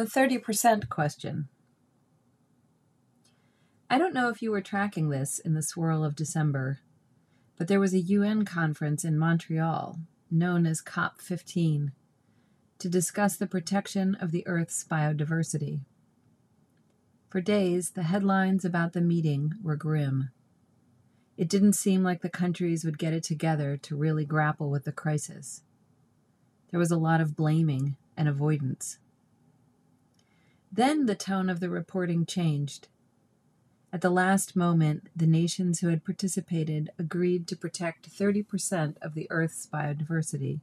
The 30% question. I don't know if you were tracking this in the swirl of December, but there was a UN conference in Montreal, known as COP15, to discuss the protection of the Earth's biodiversity. For days, the headlines about the meeting were grim. It didn't seem like the countries would get it together to really grapple with the crisis. There was a lot of blaming and avoidance. Then the tone of the reporting changed. At the last moment, the nations who had participated agreed to protect 30% of the Earth's biodiversity.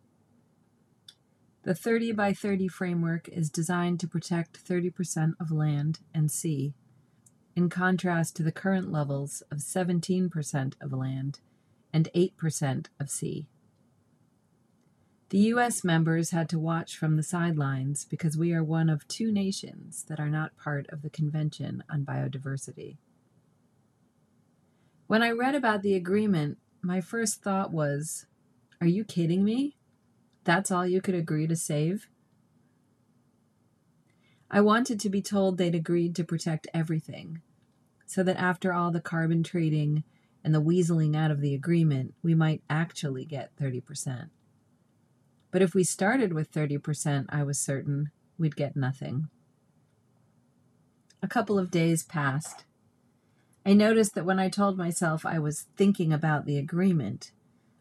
The 30 by 30 framework is designed to protect 30% of land and sea, in contrast to the current levels of 17% of land and 8% of sea. The U.S. members had to watch from the sidelines because we are one of two nations that are not part of the Convention on Biodiversity. When I read about the agreement, my first thought was, Are you kidding me? That's all you could agree to save? I wanted to be told they'd agreed to protect everything, so that after all the carbon trading and the weaseling out of the agreement, we might actually get 30%. But if we started with 30%, I was certain we'd get nothing. A couple of days passed. I noticed that when I told myself I was thinking about the agreement,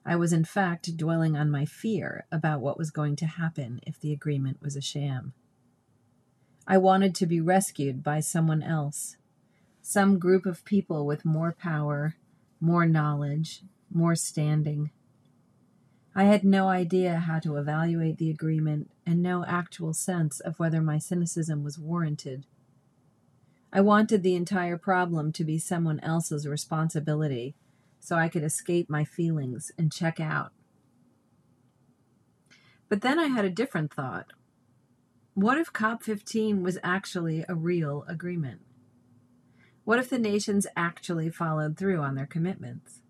I was in fact dwelling on my fear about what was going to happen if the agreement was a sham. I wanted to be rescued by someone else, some group of people with more power, more knowledge, more standing. I had no idea how to evaluate the agreement and no actual sense of whether my cynicism was warranted. I wanted the entire problem to be someone else's responsibility so I could escape my feelings and check out. But then I had a different thought. What if COP15 was actually a real agreement? What if the nations actually followed through on their commitments?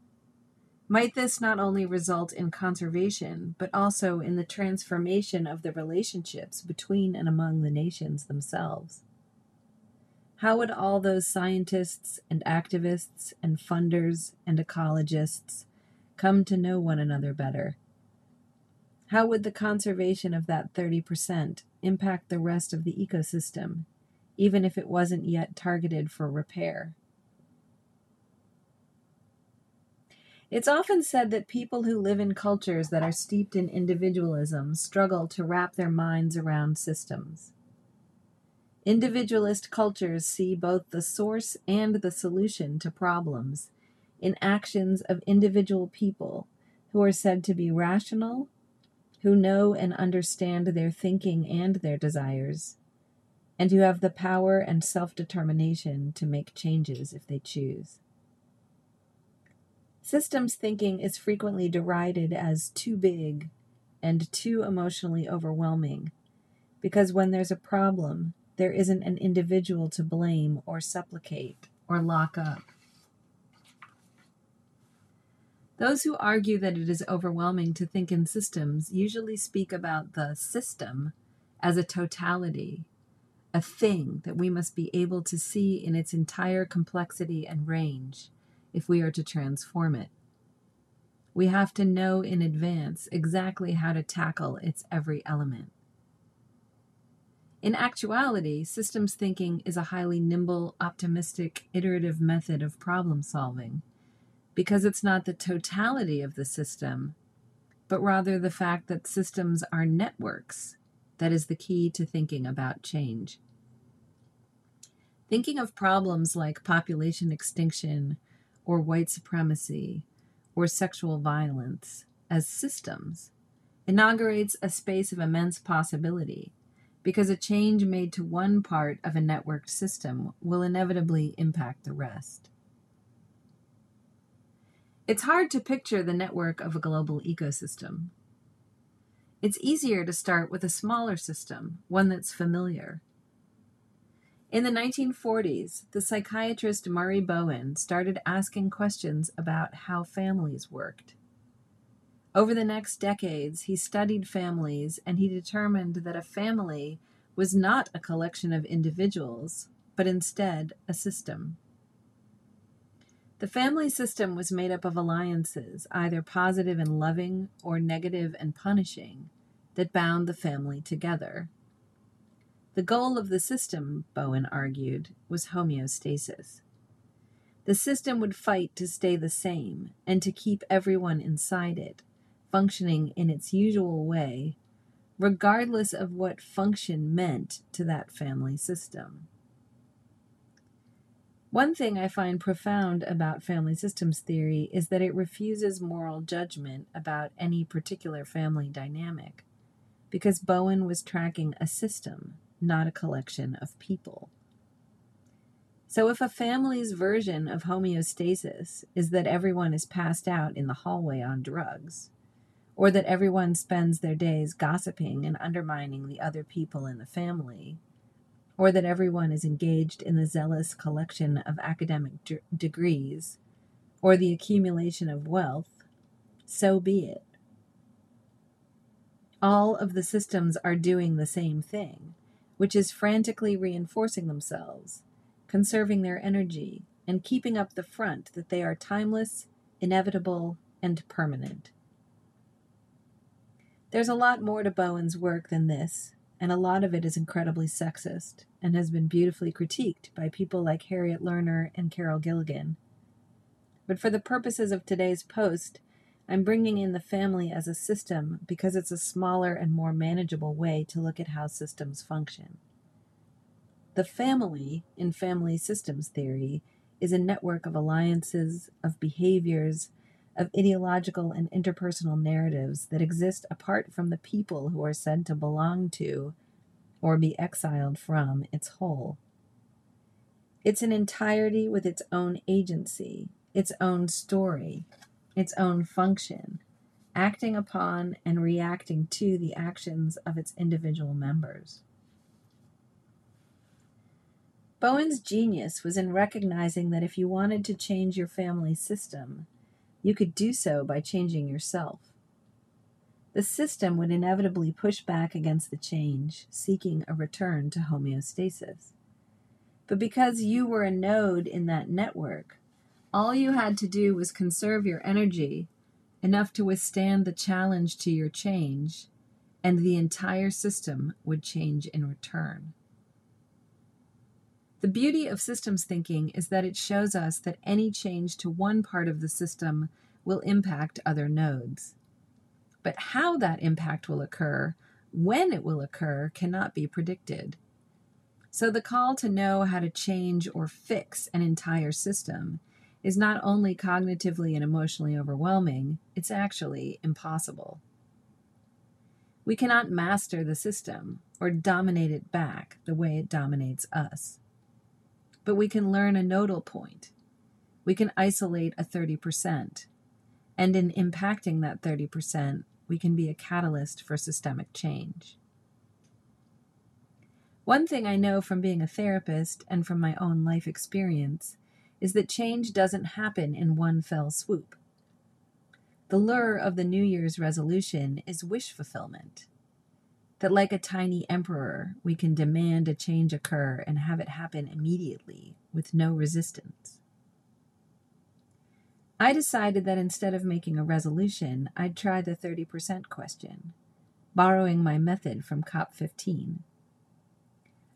Might this not only result in conservation, but also in the transformation of the relationships between and among the nations themselves? How would all those scientists and activists and funders and ecologists come to know one another better? How would the conservation of that 30% impact the rest of the ecosystem, even if it wasn't yet targeted for repair? It's often said that people who live in cultures that are steeped in individualism struggle to wrap their minds around systems. Individualist cultures see both the source and the solution to problems in actions of individual people who are said to be rational, who know and understand their thinking and their desires, and who have the power and self determination to make changes if they choose. Systems thinking is frequently derided as too big and too emotionally overwhelming because when there's a problem, there isn't an individual to blame or supplicate or lock up. Those who argue that it is overwhelming to think in systems usually speak about the system as a totality, a thing that we must be able to see in its entire complexity and range if we are to transform it. We have to know in advance exactly how to tackle its every element. In actuality, systems thinking is a highly nimble, optimistic, iterative method of problem solving because it's not the totality of the system, but rather the fact that systems are networks that is the key to thinking about change. Thinking of problems like population extinction or white supremacy or sexual violence as systems inaugurates a space of immense possibility because a change made to one part of a networked system will inevitably impact the rest. It's hard to picture the network of a global ecosystem. It's easier to start with a smaller system, one that's familiar. In the 1940s, the psychiatrist Murray Bowen started asking questions about how families worked. Over the next decades, he studied families and he determined that a family was not a collection of individuals, but instead a system. The family system was made up of alliances, either positive and loving or negative and punishing, that bound the family together. The goal of the system, Bowen argued, was homeostasis. The system would fight to stay the same and to keep everyone inside it, functioning in its usual way, regardless of what function meant to that family system. One thing I find profound about family systems theory is that it refuses moral judgment about any particular family dynamic, because Bowen was tracking a system, not a collection of people. So, if a family's version of homeostasis is that everyone is passed out in the hallway on drugs, or that everyone spends their days gossiping and undermining the other people in the family, or that everyone is engaged in the zealous collection of academic d- degrees, or the accumulation of wealth, so be it. All of the systems are doing the same thing, which is frantically reinforcing themselves, conserving their energy, and keeping up the front that they are timeless, inevitable, and permanent. There's a lot more to Bowen's work than this, and a lot of it is incredibly sexist and has been beautifully critiqued by people like Harriet Lerner and Carol Gilligan. But for the purposes of today's post, I'm bringing in the family as a system because it's a smaller and more manageable way to look at how systems function. The family, in family systems theory, is a network of alliances, of behaviors, of ideological and interpersonal narratives that exist apart from the people who are said to belong to or be exiled from its whole. It's an entirety with its own agency, its own story, its own function, acting upon and reacting to the actions of its individual members. Bowen's genius was in recognizing that if you wanted to change your family system, you could do so by changing yourself. The system would inevitably push back against the change, seeking a return to homeostasis. But because you were a node in that network, all you had to do was conserve your energy enough to withstand the challenge to your change, and the entire system would change in return. The beauty of systems thinking is that it shows us that any change to one part of the system will impact other nodes. But how that impact will occur, when it will occur, cannot be predicted. So the call to know how to change or fix an entire system is not only cognitively and emotionally overwhelming, it's actually impossible. We cannot master the system or dominate it back the way it dominates us but we can learn a nodal point. We can isolate a 30%. And in impacting that 30%, we can be a catalyst for systemic change. One thing I know from being a therapist and from my own life experience is that change doesn't happen in one fell swoop. The lure of the New Year's resolution is wish fulfillment that like a tiny emperor, we can demand a change occur and have it happen immediately with no resistance. I decided that instead of making a resolution, I'd try the 30% question, borrowing my method from COP15.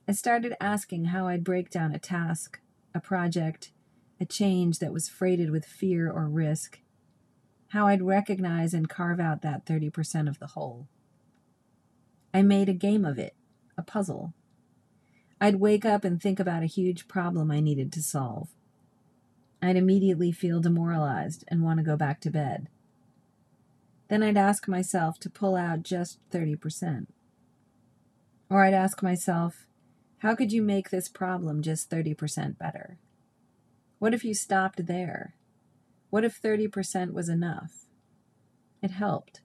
I started asking how I'd break down a task, a project, a change that was freighted with fear or risk, how I'd recognize and carve out that 30% of the whole. I made a game of it, a puzzle. I'd wake up and think about a huge problem I needed to solve. I'd immediately feel demoralized and want to go back to bed. Then I'd ask myself to pull out just 30%. Or I'd ask myself, how could you make this problem just 30% better? What if you stopped there? What if 30% was enough? It helped.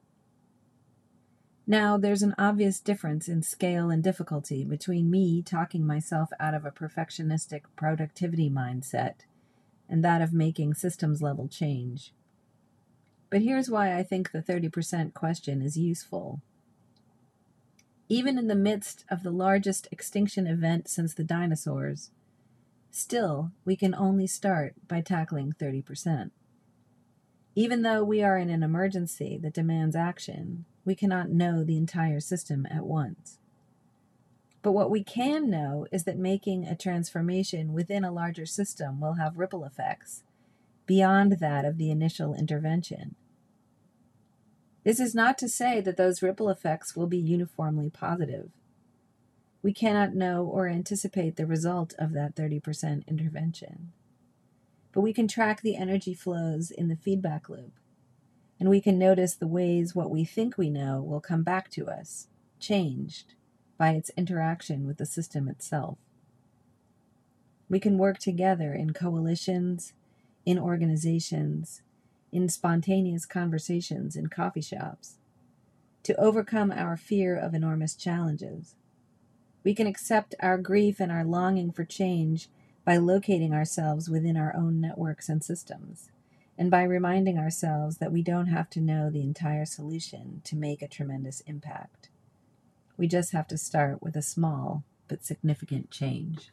Now, there's an obvious difference in scale and difficulty between me talking myself out of a perfectionistic productivity mindset and that of making systems level change. But here's why I think the 30% question is useful. Even in the midst of the largest extinction event since the dinosaurs, still we can only start by tackling 30%. Even though we are in an emergency that demands action, we cannot know the entire system at once. But what we can know is that making a transformation within a larger system will have ripple effects beyond that of the initial intervention. This is not to say that those ripple effects will be uniformly positive. We cannot know or anticipate the result of that 30% intervention. But we can track the energy flows in the feedback loop, and we can notice the ways what we think we know will come back to us, changed by its interaction with the system itself. We can work together in coalitions in organizations, in spontaneous conversations in coffee shops, to overcome our fear of enormous challenges. We can accept our grief and our longing for change by locating ourselves within our own networks and systems, and by reminding ourselves that we don't have to know the entire solution to make a tremendous impact. We just have to start with a small but significant change.